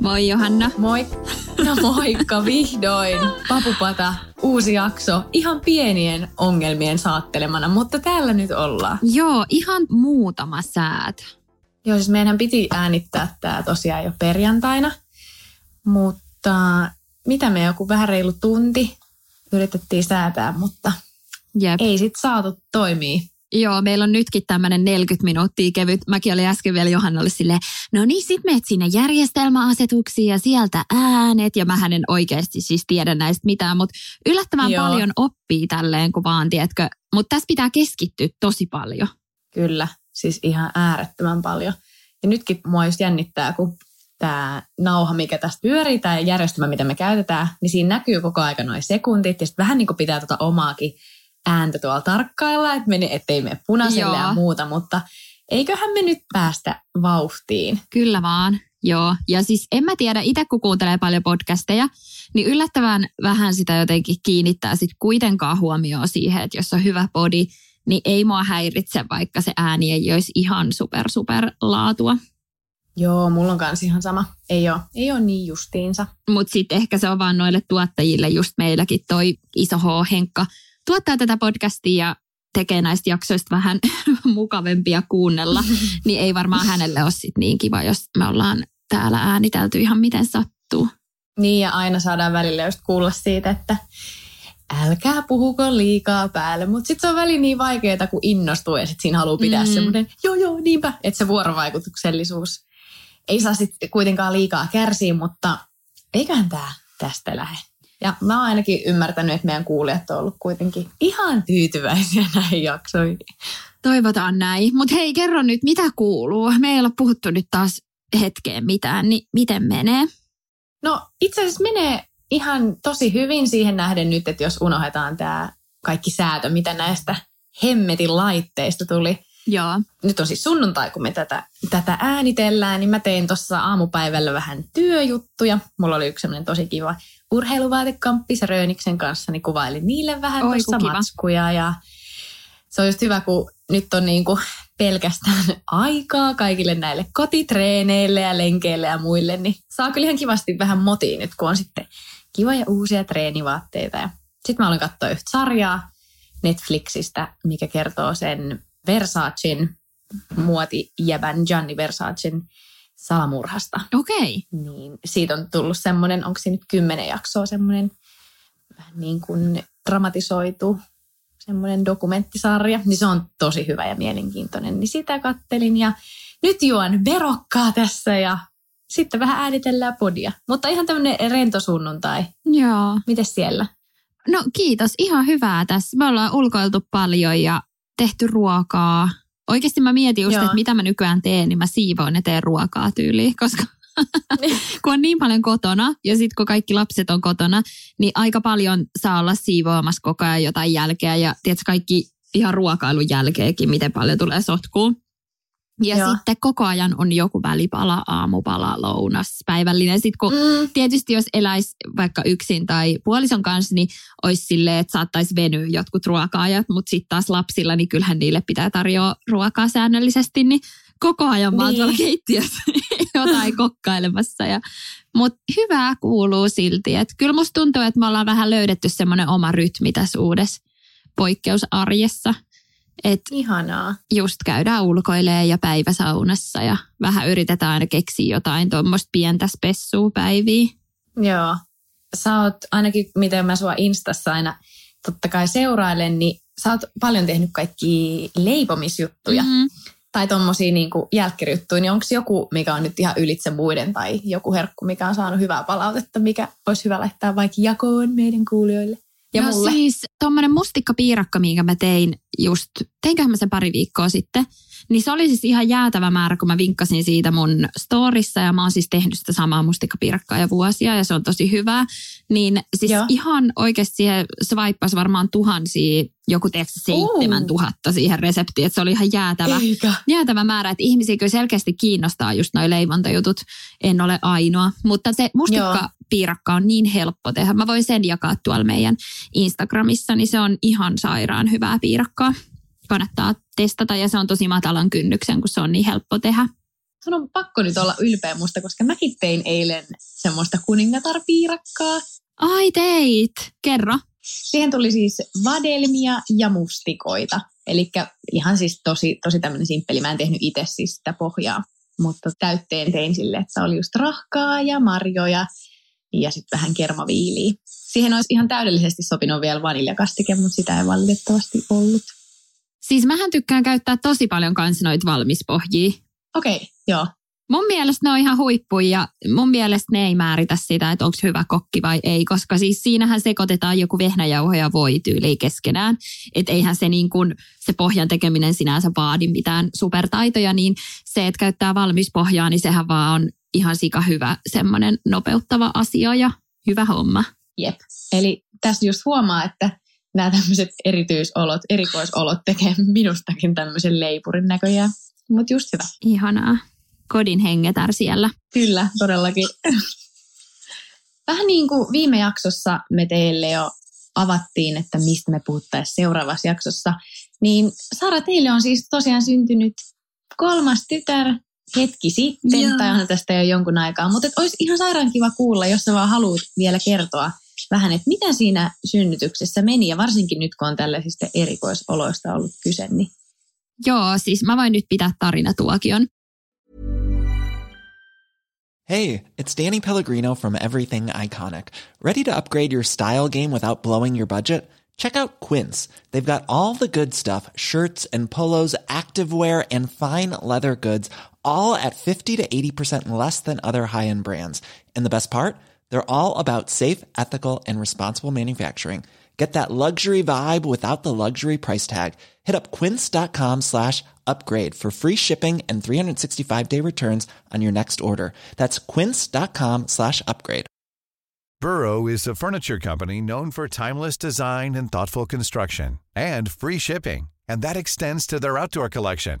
Moi Johanna. Moi. No moikka, vihdoin. Papupata, uusi jakso. Ihan pienien ongelmien saattelemana, mutta täällä nyt ollaan. Joo, ihan muutama säät. Joo, siis meidän piti äänittää tämä tosiaan jo perjantaina, mutta mitä me joku vähän reilu tunti yritettiin säätää, mutta Jep. ei sit saatu toimii. Joo, meillä on nytkin tämmöinen 40 minuuttia kevyt. Mäkin olin äsken vielä Johannalle silleen, no niin sit meet sinne järjestelmäasetuksiin ja sieltä äänet. Ja mä en oikeasti siis tiedä näistä mitään, mutta yllättävän Joo. paljon oppii tälleen, kun vaan, tiedätkö. Mutta tässä pitää keskittyä tosi paljon. Kyllä, siis ihan äärettömän paljon. Ja nytkin mua just jännittää, kun tämä nauha, mikä tästä pyörii, tämä järjestelmä, mitä me käytetään, niin siinä näkyy koko aika noin sekuntit. Ja sitten vähän niin kuin pitää tota omaakin ääntä tuolla tarkkailla, että mene, ettei mene punaiselle Joo. ja muuta. Mutta eiköhän me nyt päästä vauhtiin. Kyllä vaan, joo. Ja siis en mä tiedä, itse kun kuuntelee paljon podcasteja, niin yllättävän vähän sitä jotenkin kiinnittää sit kuitenkaan huomioon siihen, että jos on hyvä podi, niin ei mua häiritse, vaikka se ääni ei olisi ihan super super laatua. Joo, mulla on kanssa ihan sama. Ei ole, ei ole niin justiinsa. Mutta sitten ehkä se on vaan noille tuottajille, just meilläkin toi iso H. Tuottaa tätä podcastia ja tekee näistä jaksoista vähän mukavempia kuunnella, niin ei varmaan hänelle ole sit niin kiva, jos me ollaan täällä äänitelty ihan miten sattuu. Niin ja aina saadaan välillä just kuulla siitä, että älkää puhuko liikaa päälle. Mutta sitten se on väli niin vaikeaa, kun innostuu ja sitten siinä haluaa pitää mm. semmoinen, joo joo niinpä, että se vuorovaikutuksellisuus ei saa sitten kuitenkaan liikaa kärsiä, mutta eiköhän tämä tästä lähde. Ja mä oon ainakin ymmärtänyt, että meidän kuulijat on ollut kuitenkin ihan tyytyväisiä näihin jaksoihin. Toivotaan näin. Mutta hei, kerro nyt, mitä kuuluu? Me ei olla puhuttu nyt taas hetkeen mitään, niin miten menee? No itse asiassa menee ihan tosi hyvin siihen nähden nyt, että jos unohdetaan tämä kaikki säätö, mitä näistä hemmetin laitteista tuli. Joo. Nyt on siis sunnuntai, kun me tätä, tätä äänitellään, niin mä tein tuossa aamupäivällä vähän työjuttuja. Mulla oli yksi sellainen tosi kiva urheiluvaatekamppis Rööniksen kanssa, niin kuvailin niille vähän Oi, tuossa matskuja. Ja se on just hyvä, kun nyt on niin kuin pelkästään aikaa kaikille näille kotitreeneille ja lenkeille ja muille, niin saa kyllä ihan kivasti vähän motiin nyt, kun on sitten kivoja uusia treenivaatteita. Ja sitten mä aloin katsoa yhtä sarjaa Netflixistä, mikä kertoo sen Versacen muotijävän Gianni Versacen salamurhasta. Okei. Niin siitä on tullut semmoinen, onko se nyt kymmenen jaksoa semmoinen vähän niin kuin dramatisoitu semmoinen dokumenttisarja, niin se on tosi hyvä ja mielenkiintoinen. Niin sitä kattelin ja nyt juon verokkaa tässä ja sitten vähän äänitellään podia. Mutta ihan tämmöinen rento sunnuntai. Joo. Mites siellä? No kiitos, ihan hyvää tässä. Me ollaan ulkoiltu paljon ja tehty ruokaa. Oikeasti mä mietin just, Joo. että mitä mä nykyään teen, niin mä siivoon ja teen ruokaa tyyliin, koska kun on niin paljon kotona ja sitten kun kaikki lapset on kotona, niin aika paljon saa olla siivoamassa koko ajan jotain jälkeä ja tiedätkö, kaikki ihan ruokailun jälkeenkin, miten paljon tulee sotkuun. Ja Joo. sitten koko ajan on joku välipala, aamupala, lounas, päivällinen. Sitten kun Mm, tietysti jos eläisi vaikka yksin tai puolison kanssa, niin olisi silleen, että saattaisi venyä jotkut ruoka-ajat, mutta sitten taas lapsilla, niin kyllähän niille pitää tarjoa ruokaa säännöllisesti, niin koko ajan mä oon Niin. tuolla keittiössä jotain kokkailemassa. Ja, mutta hyvää kuuluu silti, että kyllä musta tuntuu, että me ollaan vähän löydetty semmoinen oma rytmi tässä uudessa poikkeusarjessa. Että ihanaa. just käydään ulkoilee ja päiväsaunassa ja vähän yritetään aina keksiä jotain tuommoista pientä spessua päiviä. Joo. Sä oot ainakin, miten mä sua Instassa aina totta kai seurailen, niin sä oot paljon tehnyt kaikki leipomisjuttuja. Mm-hmm. tai tommosia niin jälkkiryttuja, niin onko joku, mikä on nyt ihan ylitse muiden tai joku herkku, mikä on saanut hyvää palautetta, mikä olisi hyvä laittaa vaikka jakoon meidän kuulijoille? Ja no mulle. siis tuommoinen mustikkapiirakka, minkä mä tein just, teinköhän mä sen pari viikkoa sitten, niin se oli siis ihan jäätävä määrä, kun mä vinkkasin siitä mun storissa ja mä oon siis tehnyt sitä samaa mustikkapiirakkaa jo vuosia ja se on tosi hyvää. Niin siis Joo. ihan oikeasti siihen swippas varmaan tuhansia, joku teeksi seitsemän tuhatta siihen reseptiin, että se oli ihan jäätävä, Eikä. jäätävä määrä, että ihmisiä kyllä selkeästi kiinnostaa just noi leivontajutut. En ole ainoa, mutta se mustikkapiirakka on niin helppo tehdä. Mä voin sen jakaa tuolla meidän Instagramissa, niin se on ihan sairaan hyvää piirakkaa kannattaa testata ja se on tosi matalan kynnyksen, kun se on niin helppo tehdä. Sun on pakko nyt olla ylpeä musta, koska mäkin tein eilen semmoista kuningatarpiirakkaa. Ai teit, kerro. Siihen tuli siis vadelmia ja mustikoita. Eli ihan siis tosi, tosi tämmöinen simppeli. Mä en tehnyt itse siis sitä pohjaa, mutta täytteen tein sille, että oli just rahkaa ja marjoja ja sitten vähän kermaviiliä. Siihen olisi ihan täydellisesti sopinut vielä vaniljakastike, mutta sitä ei valitettavasti ollut. Siis mähän tykkään käyttää tosi paljon kans noita valmispohjia. Okei, okay, joo. Mun mielestä ne on ihan huippuja ja mun mielestä ne ei määritä sitä, että onko hyvä kokki vai ei, koska siis siinähän sekoitetaan joku vehnäjauho ja voi tyyliin keskenään. Että eihän se, niin kun, se pohjan tekeminen sinänsä vaadi mitään supertaitoja, niin se, että käyttää valmispohjaa, niin sehän vaan on ihan sika hyvä semmoinen nopeuttava asia ja hyvä homma. Jep. Eli tässä just huomaa, että nämä tämmöiset erityisolot, erikoisolot tekee minustakin tämmöisen leipurin näköjään. Mutta just hyvä. Ihanaa. Kodin hengetär siellä. Kyllä, todellakin. Vähän niin kuin viime jaksossa me teille jo avattiin, että mistä me puhuttaisiin seuraavassa jaksossa. Niin Sara, teille on siis tosiaan syntynyt kolmas tytär hetki sitten, Joo. tai onhan tästä jo jonkun aikaa. Mutta olisi ihan sairaan kiva kuulla, jos sä vaan haluat vielä kertoa vähän, että mitä siinä synnytyksessä meni, ja varsinkin nyt kun on tällaisista erikoisoloista ollut kyse, niin Joo, siis mä voin nyt pitää tarinatuokion. Hey, it's Danny Pellegrino from Everything Iconic. Ready to upgrade your style game without blowing your budget? Check out Quince. They've got all the good stuff, shirts and polos, activewear and fine leather goods, all at 50 to 80% less than other high-end brands. And the best part? They're all about safe, ethical, and responsible manufacturing. Get that luxury vibe without the luxury price tag. Hit up quince.com slash upgrade for free shipping and 365-day returns on your next order. That's quince.com slash upgrade. Burrow is a furniture company known for timeless design and thoughtful construction and free shipping. And that extends to their outdoor collection.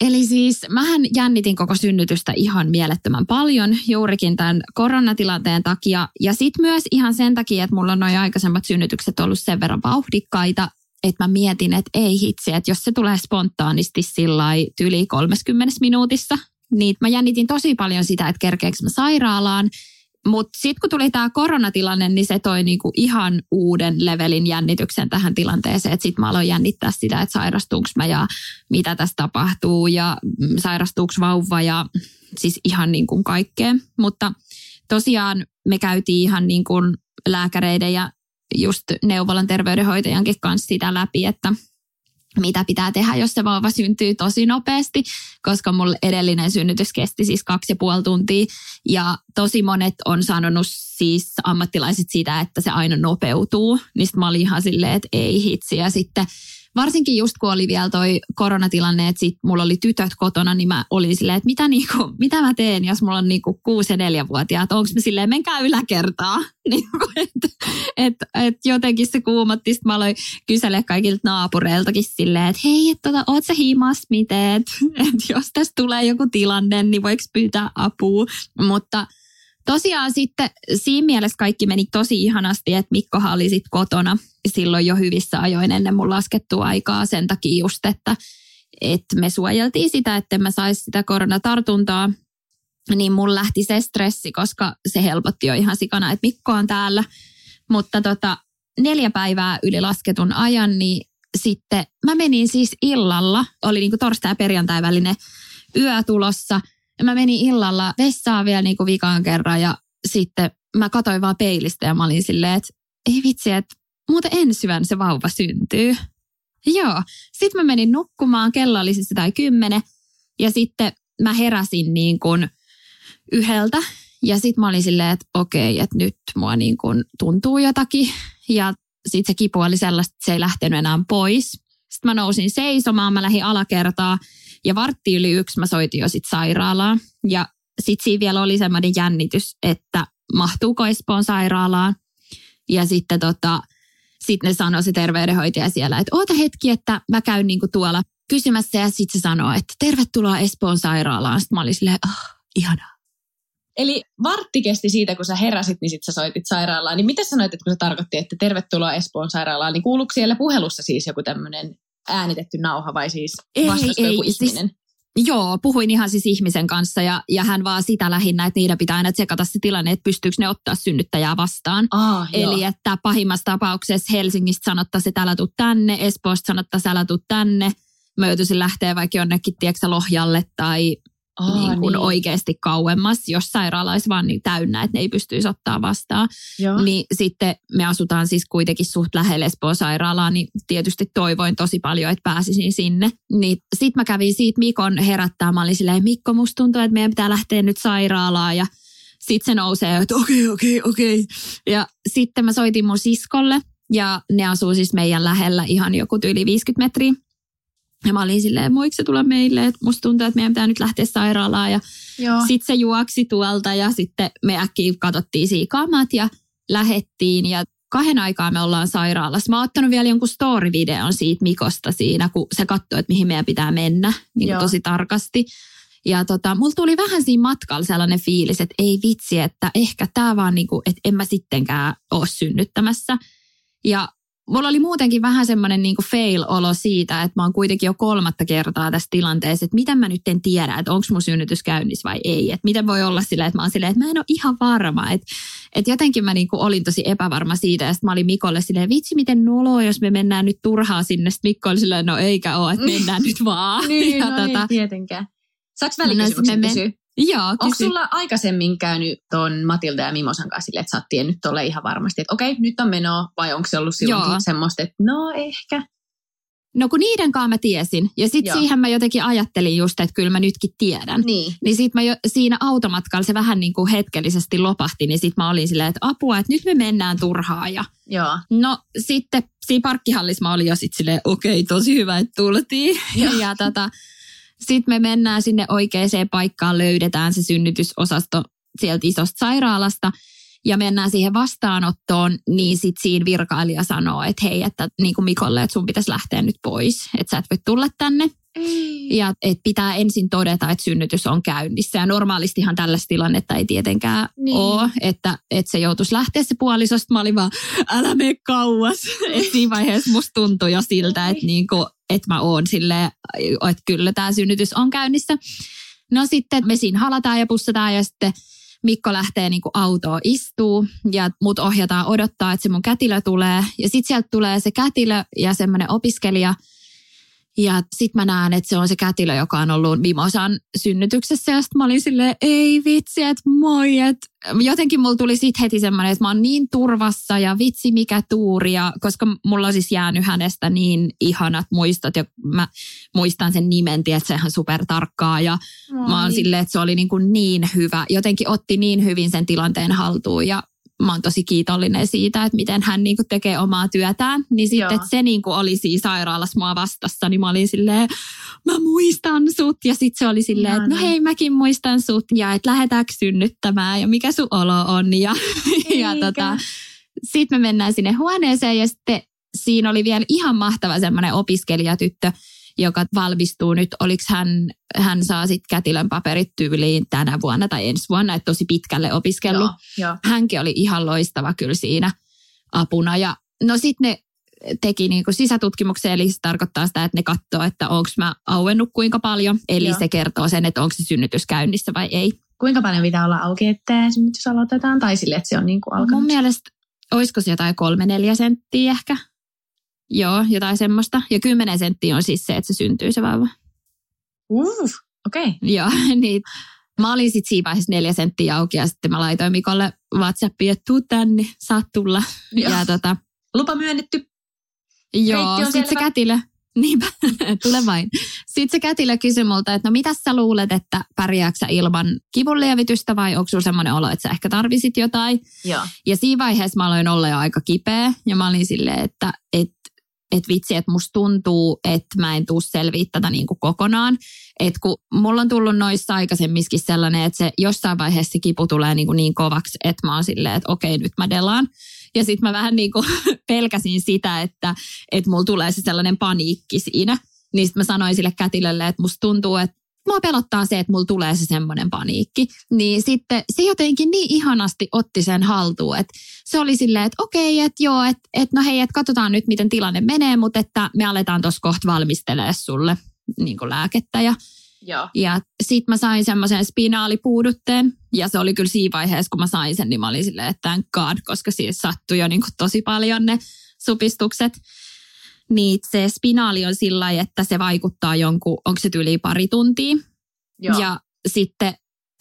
Eli siis mähän jännitin koko synnytystä ihan mielettömän paljon juurikin tämän koronatilanteen takia. Ja sitten myös ihan sen takia, että mulla on noin aikaisemmat synnytykset ollut sen verran vauhdikkaita, että mä mietin, että ei hitsi, että jos se tulee spontaanisti sillä yli 30 minuutissa, niin mä jännitin tosi paljon sitä, että kerkeekö mä sairaalaan. Mutta sitten kun tuli tämä koronatilanne, niin se toi niinku ihan uuden levelin jännityksen tähän tilanteeseen. Sitten mä aloin jännittää sitä, että sairastuuko mä ja mitä tässä tapahtuu ja sairastuuko vauva ja siis ihan niin kuin kaikkea. Mutta tosiaan me käytiin ihan niin kuin lääkäreiden ja just neuvolan terveydenhoitajankin kanssa sitä läpi, että mitä pitää tehdä, jos se vauva syntyy tosi nopeasti, koska mulla edellinen synnytys kesti siis kaksi ja puoli tuntia. Ja tosi monet on sanonut siis ammattilaiset siitä, että se aina nopeutuu. Niin mä olin ihan silleen, että ei hitsi. Ja sitten varsinkin just kun oli vielä toi koronatilanne, että sit mulla oli tytöt kotona, niin mä olin silleen, että mitä, niinku, mitä mä teen, jos mulla on niinku kuusi ja neljävuotiaat, onko mä silleen, menkää yläkertaa. Niinku, että et, et jotenkin se kuumotti, sitten mä aloin kysellä kaikilta naapureiltakin silleen, että hei, että tota, oot sä himas? Miten, että jos tässä tulee joku tilanne, niin voiko pyytää apua, mutta Tosiaan sitten siinä mielessä kaikki meni tosi ihanasti, että Mikkohan oli sitten kotona silloin jo hyvissä ajoin ennen mun laskettua aikaa sen takia just, että, että me suojeltiin sitä, että mä saisi sitä koronatartuntaa. niin mun lähti se stressi, koska se helpotti jo ihan sikana, että Mikko on täällä. Mutta tota, neljä päivää yli lasketun ajan, niin sitten mä menin siis illalla, oli niin kuin torstai- ja perjantai välinen yö tulossa. Mä menin illalla vessaan vielä niin kuin vikaan kerran ja sitten mä katsoin vaan peilistä ja mä olin silleen, että ei vitsi, että muuten ensi yön se vauva syntyy. Joo. Sitten mä menin nukkumaan, kello oli siis tai kymmenen. Ja sitten mä heräsin niin kuin yhdeltä. Ja sitten mä olin silleen, että okei, että nyt mua niin kuin tuntuu jotakin. Ja sitten se kipu oli sellaista, että se ei lähtenyt enää pois. Sitten mä nousin seisomaan, mä lähdin alakertaa. Ja vartti yli yksi mä soitin jo sitten sairaalaan. Ja sitten siinä vielä oli semmoinen jännitys, että mahtuuko Espoon sairaalaan. Ja sitten tota, sit ne sanoi se terveydenhoitaja siellä, että oota hetki, että mä käyn niinku tuolla kysymässä. Ja sitten se sanoi, että tervetuloa Espoon sairaalaan. Sitten mä olin silleen, oh, ihanaa. Eli vartti kesti siitä, kun sä heräsit, niin sitten sä soitit sairaalaan. Niin mitä sanoit, että kun se tarkoitti, että tervetuloa Espoon sairaalaan, niin kuuluuko siellä puhelussa siis joku tämmöinen äänitetty nauha vai siis Ei, vastasi ei, joku siis- ihminen? Joo, puhuin ihan siis ihmisen kanssa ja, ja hän vaan sitä lähinnä, että niiden pitää aina tsekata se tilanne, että pystyykö ne ottaa synnyttäjää vastaan. Ah, Eli joo. että pahimmassa tapauksessa Helsingistä sanottaisiin, että älä tuu tänne, Espoosta sanottaisiin, älä tuu tänne. Mä joutuisin lähteä vaikka jonnekin, tiedätkö, Lohjalle tai Aa, niin kuin oikeasti kauemmas, jos sairaala olisi vaan niin täynnä, että ne ei pystyisi ottaa vastaan. Joo. Niin sitten me asutaan siis kuitenkin suht lähellä Espoon sairaalaa, niin tietysti toivoin tosi paljon, että pääsisin sinne. Niin sitten mä kävin siitä Mikon herättää. Mä olin silleen, Mikko, musta tuntuu, että meidän pitää lähteä nyt sairaalaan. Ja sitten se nousee, että okei, okei, okei. Ja sitten mä soitin mun siskolle ja ne asuu siis meidän lähellä ihan joku yli 50 metriä. Ja mä olin silleen, voiko se tulla meille, että musta tuntuu, että meidän pitää nyt lähteä sairaalaan. Ja sitten se juoksi tuolta ja sitten me äkkiä katsottiin siinä kamat ja lähettiin ja kahden aikaa me ollaan sairaalassa. Mä oon ottanut vielä jonkun story-videon siitä Mikosta siinä, kun se katsoi, että mihin meidän pitää mennä niin Joo. tosi tarkasti. Ja tota, mulla tuli vähän siinä matkalla sellainen fiilis, että ei vitsi, että ehkä tämä vaan niin kuin, että en mä sittenkään ole synnyttämässä. Ja mulla oli muutenkin vähän semmoinen niin fail-olo siitä, että mä oon kuitenkin jo kolmatta kertaa tässä tilanteessa, että miten mä nyt en tiedä, että onko mun synnytys käynnissä vai ei. Että miten voi olla silleen, että mä oon silleen, että mä en ole ihan varma. Että, että jotenkin mä niin kuin olin tosi epävarma siitä ja sitten mä olin Mikolle silleen, vitsi miten noloa, jos me mennään nyt turhaa sinne. Sitten Mikko oli silleen, no eikä ole, että mennään nyt vaan. Niin, ja no tota, ei tietenkään. Saanko No, välikysymyksen sitten me- kysyä? Joo, Onko kysy. sulla aikaisemmin käynyt ton Matilda ja Mimosan kanssa silleen, että sä oot tiennyt tolle ihan varmasti, että okei, nyt on menoa, vai onko se ollut silloinkin Joo. semmoista, että no ehkä. No kun niiden kanssa mä tiesin. Ja sitten siihen mä jotenkin ajattelin just, että kyllä mä nytkin tiedän. Niin. Niin sit mä jo, siinä automatkalla se vähän niin kuin hetkellisesti lopahti, niin sit mä olin silleen, että apua, että nyt me mennään turhaa. Ja Joo. no sitten siinä parkkihallissa mä olin jo sit silleen, okei, tosi hyvä, että tultiin. Joo. ja tota, sitten me mennään sinne oikeaan paikkaan, löydetään se synnytysosasto sieltä isosta sairaalasta. Ja mennään siihen vastaanottoon, niin sitten siinä virkailija sanoo, että hei, että niin kuin Mikolle, että sun pitäisi lähteä nyt pois, että sä et voi tulla tänne. Ja että pitää ensin todeta, että synnytys on käynnissä. Ja normaalistihan tällaista tilannetta ei tietenkään Niin. niin. ole, että, että se joutuisi lähteä se puolisosta. Mä olin vaan, älä mene kauas. Et siinä vaiheessa musta tuntui jo siltä, että, niinku, että mä oon silleen, että kyllä tämä synnytys on käynnissä. No sitten me siinä halataan ja pussataan ja sitten Mikko lähtee niinku autoon istuu ja mut ohjataan odottaa, että se mun kätilö tulee. Ja sitten sieltä tulee se kätilö ja semmoinen opiskelija. Ja sitten mä näen, että se on se kätilö, joka on ollut Mimosan synnytyksessä. Ja sitten mä olin silleen, ei vitsi, että moi. Et jotenkin mulla tuli sitten heti semmoinen, että mä oon niin turvassa ja vitsi mikä tuuri. Ja koska mulla on siis jäänyt hänestä niin ihanat muistot ja mä muistan sen nimen, että se ihan supertarkkaa. Ja Mä oon silleen, että se oli niin, kuin niin hyvä. Jotenkin otti niin hyvin sen tilanteen haltuun ja mä oon tosi kiitollinen siitä, että miten hän niin kuin tekee omaa työtään. Niin sitten, että se niin kuin oli siinä sairaalassa mua vastassa, niin mä olin silleen, mä muistan sut. Ja sitten se oli silleen, että no hei mäkin muistan sut ja että lähdetäänkö synnyttämään ja mikä sun olo on. Ja, ja tota, sitten me mennään sinne huoneeseen ja sitten siinä oli vielä ihan mahtava semmoinen opiskelijatyttö, joka valmistuu nyt, oliko hän, hän saa sitten kätilön paperit tyyliin tänä vuonna tai ensi vuonna, että tosi pitkälle opiskellut. Joo, joo. Hänkin oli ihan loistava kyllä siinä apuna. Ja no sitten ne teki niinku sisätutkimuksen, eli se tarkoittaa sitä, että ne katsoo, että onko mä auennut kuinka paljon. Eli Joo. se kertoo sen, että onko se synnytys käynnissä vai ei. kuinka paljon pitää olla auki, että synnytys aloitetaan? Tai sille, että se on niin kuin alkanut? Mun mielestä, olisiko se jotain kolme neljä senttiä ehkä? Joo, jotain semmoista. Ja kymmenen senttiä on siis se, että se syntyy se vauva. Uh, okei. Okay. Joo, niin mä olin sitten siinä vaiheessa neljä senttiä auki ja sitten mä laitoin Mikolle WhatsAppiin, että tuu tänne, saat tulla. Joo. Ja tota, Lupa myönnetty. joo, sitten se kätilö, niinpä, tule vain. Sitten se kätilö kysyi multa, että no mitä sä luulet, että pärjääksä sä ilman kivunlievitystä vai onko sulla semmoinen olo, että sä ehkä tarvisit jotain? Joo. Ja siinä vaiheessa mä aloin olla jo aika kipeä ja mä olin silleen, että et, et vitsi, että musta tuntuu, että mä en tuu selviä tätä niin kuin kokonaan. Että kun mulla on tullut noissa aikaisemmiskin sellainen, että se jossain vaiheessa se kipu tulee niin, kuin niin kovaksi, että mä oon silleen, että okei, nyt mä delaan. Ja sitten mä vähän niin kuin pelkäsin sitä, että, että mulla tulee se sellainen paniikki siinä. Niin sitten mä sanoin sille kätilölle, että musta tuntuu, että mua pelottaa se, että mulla tulee se semmoinen paniikki. Niin sitten se jotenkin niin ihanasti otti sen haltuun, että se oli silleen, että okei, että joo, että, että no hei, että katsotaan nyt, miten tilanne menee, mutta että me aletaan tuossa kohta valmistelemaan sulle niin kuin lääkettä. Ja, Joo. ja sitten mä sain semmoisen spinaalipuudutteen, ja se oli kyllä siinä vaiheessa, kun mä sain sen, niin mä olin silleen, että thank God, koska siis sattui jo niin kuin tosi paljon ne supistukset. Niin se spinaali on sillä että se vaikuttaa jonkun, onko se yli pari tuntia. Joo. Ja sitten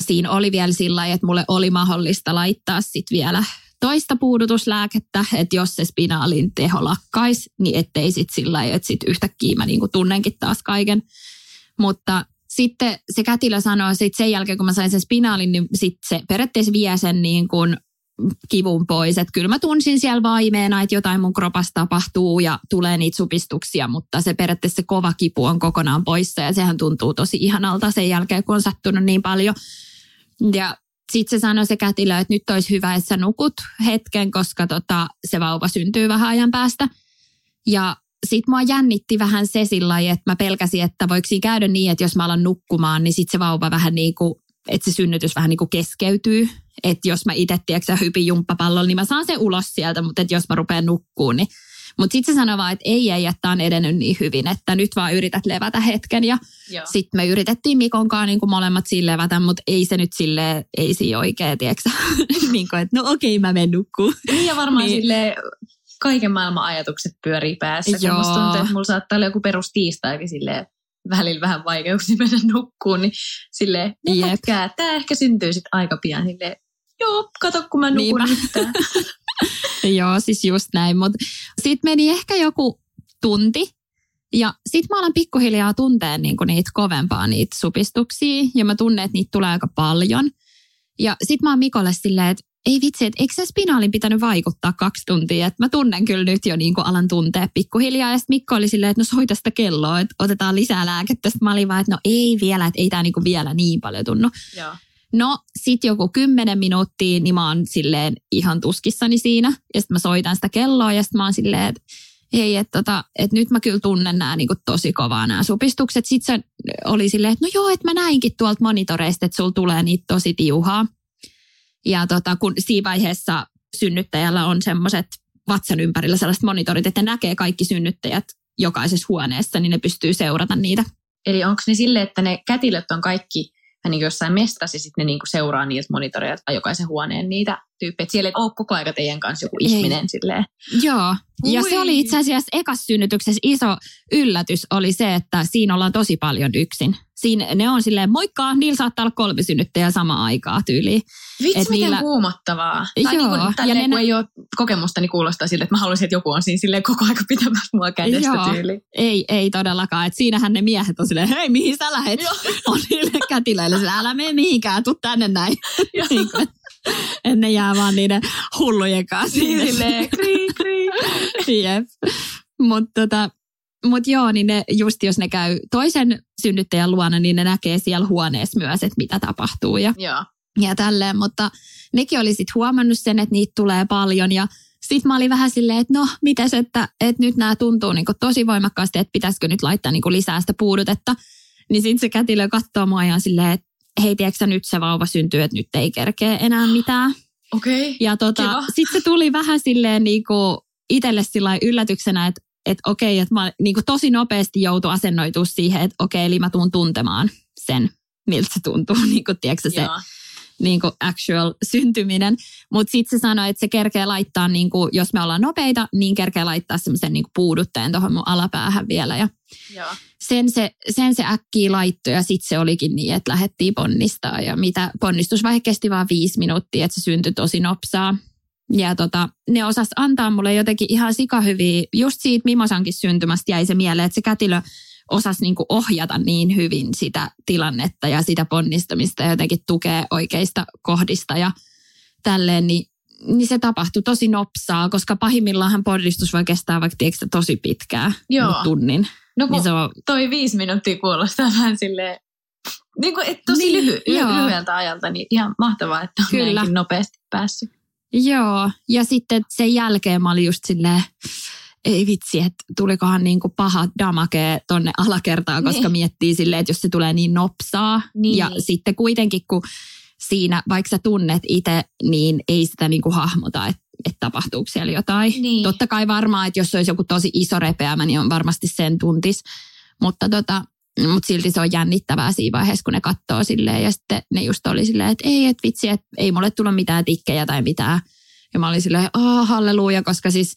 siinä oli vielä sillä että mulle oli mahdollista laittaa sitten vielä toista puudutuslääkettä, että jos se spinaalin teho lakkaisi, niin ettei sitten sillä että sitten yhtäkkiä mä niinku tunnenkin taas kaiken. Mutta sitten se kätilö sanoi, että sen jälkeen kun mä sain sen spinaalin, niin sitten se periaatteessa vie sen niin kuin kivun pois. Että kyllä mä tunsin siellä vaimeena, että jotain mun kropassa tapahtuu ja tulee niitä supistuksia, mutta se periaatteessa se kova kipu on kokonaan poissa ja sehän tuntuu tosi ihanalta sen jälkeen, kun on sattunut niin paljon. Ja sitten se sanoi se kätilö, että nyt olisi hyvä, että sä nukut hetken, koska tota, se vauva syntyy vähän ajan päästä. Ja sitten mua jännitti vähän se sillä että mä pelkäsin, että voiko siinä käydä niin, että jos mä alan nukkumaan, niin sitten se vauva vähän niin kuin, että se synnytys vähän niin kuin keskeytyy. Että jos mä itse, tiedätkö, hypin jumppapallolla, niin mä saan sen ulos sieltä, mutta että jos mä rupean nukkuun, niin mutta sitten se sanoi vaan, että ei, ei, että on edennyt niin hyvin, että nyt vaan yrität levätä hetken. Ja sitten me yritettiin Mikon kanssa niin molemmat sille levätä, mutta ei se nyt sille ei siinä oikein, tiedätkö niin kuin, että no okei, mä menen nukkuun. Niin ja varmaan Niin. sille kaiken maailman ajatukset pyörii päässä. Joo. musta tuntuu, että mulla saattaa olla joku perus tiistaikin silleen välillä vähän vaikeuksia mennä nukkuun, niin silleen. Jep. tämä ehkä syntyy sitten aika pian. Silleen, joo, kato kun mä nukun tää. Joo, siis just näin. Mutta sitten meni ehkä joku tunti. Ja sitten mä alan pikkuhiljaa tuntea niinku niitä kovempaa niitä supistuksia. Ja mä tunnen, että niitä tulee aika paljon. Ja sitten mä oon Mikolle silleen, että ei vitsi, että eikö se spinaalin pitänyt vaikuttaa kaksi tuntia. Että mä tunnen kyllä nyt jo niinku alan tuntea pikkuhiljaa. Ja sitten Mikko oli silleen, että no soita sitä kelloa, että otetaan lisää lääkettä. Sitten mä olin vaan, että no ei vielä, että ei tämä niinku vielä niin paljon tunnu. joo. No, sit joku kymmenen minuuttia, niin mä oon silleen ihan tuskissani siinä. Ja sitten mä soitan sitä kelloa ja sitten mä oon silleen, että hei, että tota, et nyt mä kyllä tunnen nämä niinku tosi kovaa nämä supistukset. Sitten se oli silleen, että no joo, että mä näinkin tuolta monitoreista, että sulla tulee niitä tosi tiuhaa. Ja tota, kun siinä vaiheessa synnyttäjällä on semmoiset vatsan ympärillä sellaiset monitorit, että näkee kaikki synnyttäjät jokaisessa huoneessa, niin ne pystyy seurata niitä. Eli onko ne sille, että ne kätilöt on kaikki niin jossain mestassa ja sitten ne niin kuin seuraa niiltä monitoreilta jokaisen huoneen niitä tyyppejä. Siellä ei ole koko aika teidän kanssa joku Ei. ihminen silleen. Joo, ja Ui. se oli itse asiassa ekas synnytyksessä iso yllätys oli se, että siinä ollaan tosi paljon yksin. Siinä ne on silleen, moikka, niillä saattaa olla kolme synnyttäjää samaan aikaa tyyliin. Vitsi, Et miten niillä- kuumottavaa. Tai Joo, niin kuin, ja ne kun ei ole kokemusta, niin kuulostaa siltä, että mä haluaisin, että joku on siinä silleen koko aika pitämässä mua kädestä Joo. tyyliin. Ei, ei todellakaan. Et siinähän ne miehet on silleen, hei mihin sä lähet? On niille kätilöille sillä, älä mene mihinkään, tuu tänne näin. Joo. Niin kuin, et ne jää vaan niiden hullujen kanssa. Niin silleen, krii, krii. Jep. Mutta tota, mut joo, niin ne, just jos ne käy toisen synnyttäjän luona, niin ne näkee siellä huoneessa myös, että mitä tapahtuu ja, Joo. ja tälleen. Mutta nekin oli sitten huomannut sen, että niitä tulee paljon ja sitten mä olin vähän silleen, että no, mitäs, että, että nyt nämä tuntuu niinku tosi voimakkaasti, että pitäisikö nyt laittaa niinku lisää sitä puudutetta. Niin sitten se kätilö katsoo mua ja silleen, että hei, tiedätkö nyt se vauva syntyy, että nyt ei kerkeä enää mitään. Okei. Okay. Ja tota, sitten se tuli vähän silleen niinku itselle sillä yllätyksenä, että et okei, että mä niinku tosi nopeasti joutu asennoitua siihen, että okei, eli mä tuun tuntemaan sen, miltä se tuntuu, niinku, tiedätkö, se Joo. niin kuin actual syntyminen. Mutta sitten se sanoi, että se kerkee laittaa, niin kuin, jos me ollaan nopeita, niin kerkee laittaa semmoisen niin puudutteen tuohon mun alapäähän vielä. Ja Joo. sen se, sen se äkkiä laittoi ja sitten se olikin niin, että lähdettiin ponnistaa. Ja mitä ponnistusvaihe kesti vaan viisi minuuttia, että se syntyi tosi nopsaa. Ja tota, ne osas antaa mulle jotenkin ihan sikahyviä, just siitä Mimosankin syntymästä jäi se mieleen, että se kätilö osasi niinku ohjata niin hyvin sitä tilannetta ja sitä ponnistamista ja jotenkin tukea oikeista kohdista ja tälleen, niin, niin se tapahtui tosi nopsaa, koska pahimmillaan ponnistus voi kestää vaikka tiedätkö, tosi pitkään, Joo. tunnin. No kun Niin se on, toi viisi minuuttia kuulostaa vähän silleen, niin kuin, et tosi Niin, lyhy, joo. lyhyeltä ajalta, niin ihan mahtavaa, että on Kyllä. nopeasti päässyt. Joo, ja sitten sen jälkeen mä olin just silleen, ei vitsi, että tulikohan niin kuin paha damake tonne alakertaan, koska Niin. miettii silleen, että jos se tulee niin nopsaa. Niin. Ja sitten kuitenkin, kun siinä, vaikka sä tunnet itse, niin ei sitä niin kuin hahmota, että, että tapahtuuko siellä jotain. Niin. Totta kai varmaan, että jos olisi joku tosi iso repeämä, niin on varmasti sen tuntis. Mutta tota, mutta silti se on jännittävää siinä vaiheessa, kun ne katsoo silleen. Ja sitten ne just oli silleen, että ei, että vitsi, että ei mulle tullut mitään tikkejä tai mitään. Ja mä olin silleen, aah, halleluja, koska siis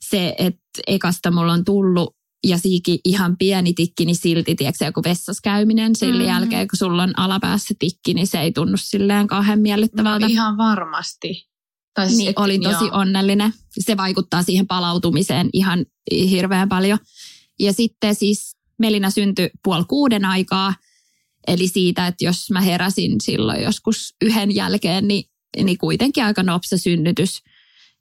se, että ekasta mulla on tullut ja siikin ihan pieni tikki, niin silti, tiedätkö, joku vessas käyminen sillä Mhm. jälkeen, kun sulla on alapäässä tikki, niin se ei tunnu silleen kauhean miellyttävältä. No, ihan varmasti. Tai siis, Niin, et- olin tosi joo. onnellinen. Se vaikuttaa siihen palautumiseen ihan hirveän paljon. Ja sitten siis Melina syntyi puoli kuuden aikaa. Eli siitä, että jos mä heräsin silloin joskus yhden jälkeen, niin, niin kuitenkin aika nopsa synnytys.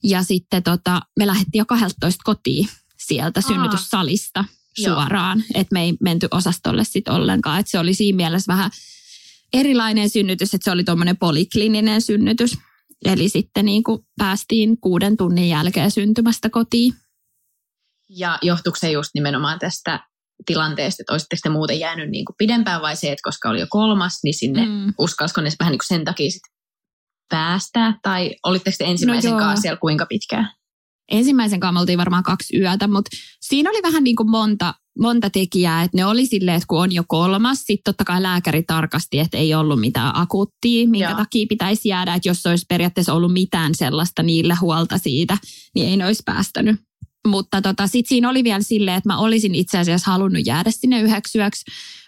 Ja sitten tota, me lähdettiin jo 12 kotiin sieltä Aa. synnytyssalista Joo. suoraan. Että me ei menty osastolle sitten ollenkaan. Että se oli siinä mielessä vähän erilainen synnytys, että se oli tuommoinen poliklininen synnytys. Eli sitten niin kuin päästiin kuuden tunnin jälkeen syntymästä kotiin. Ja johtuuko se just nimenomaan tästä tilanteesta, että olisitteko te muuten jäänyt niin kuin pidempään vai se, että koska oli jo kolmas, niin sinne mm. Uskalsiko ne vähän niin kuin sen takia sit päästää? Tai olitteko te ensimmäisen No joo. kanssa siellä kuinka pitkään? Ensimmäisen kanssa me oltiin varmaan kaksi yötä, mutta siinä oli vähän niin kuin monta, monta tekijää. Että ne oli silleen, että kun on jo kolmas, sitten totta kai lääkäri tarkasti, että ei ollut mitään akuuttia, minkä Joo. takia pitäisi jäädä. Että jos olisi periaatteessa ollut mitään sellaista niillä huolta siitä, niin ei ne olisi päästänyt. Mutta tota, sitten siinä oli vielä silleen, että mä olisin itse asiassa halunnut jäädä sinne yhdeksi yöksi,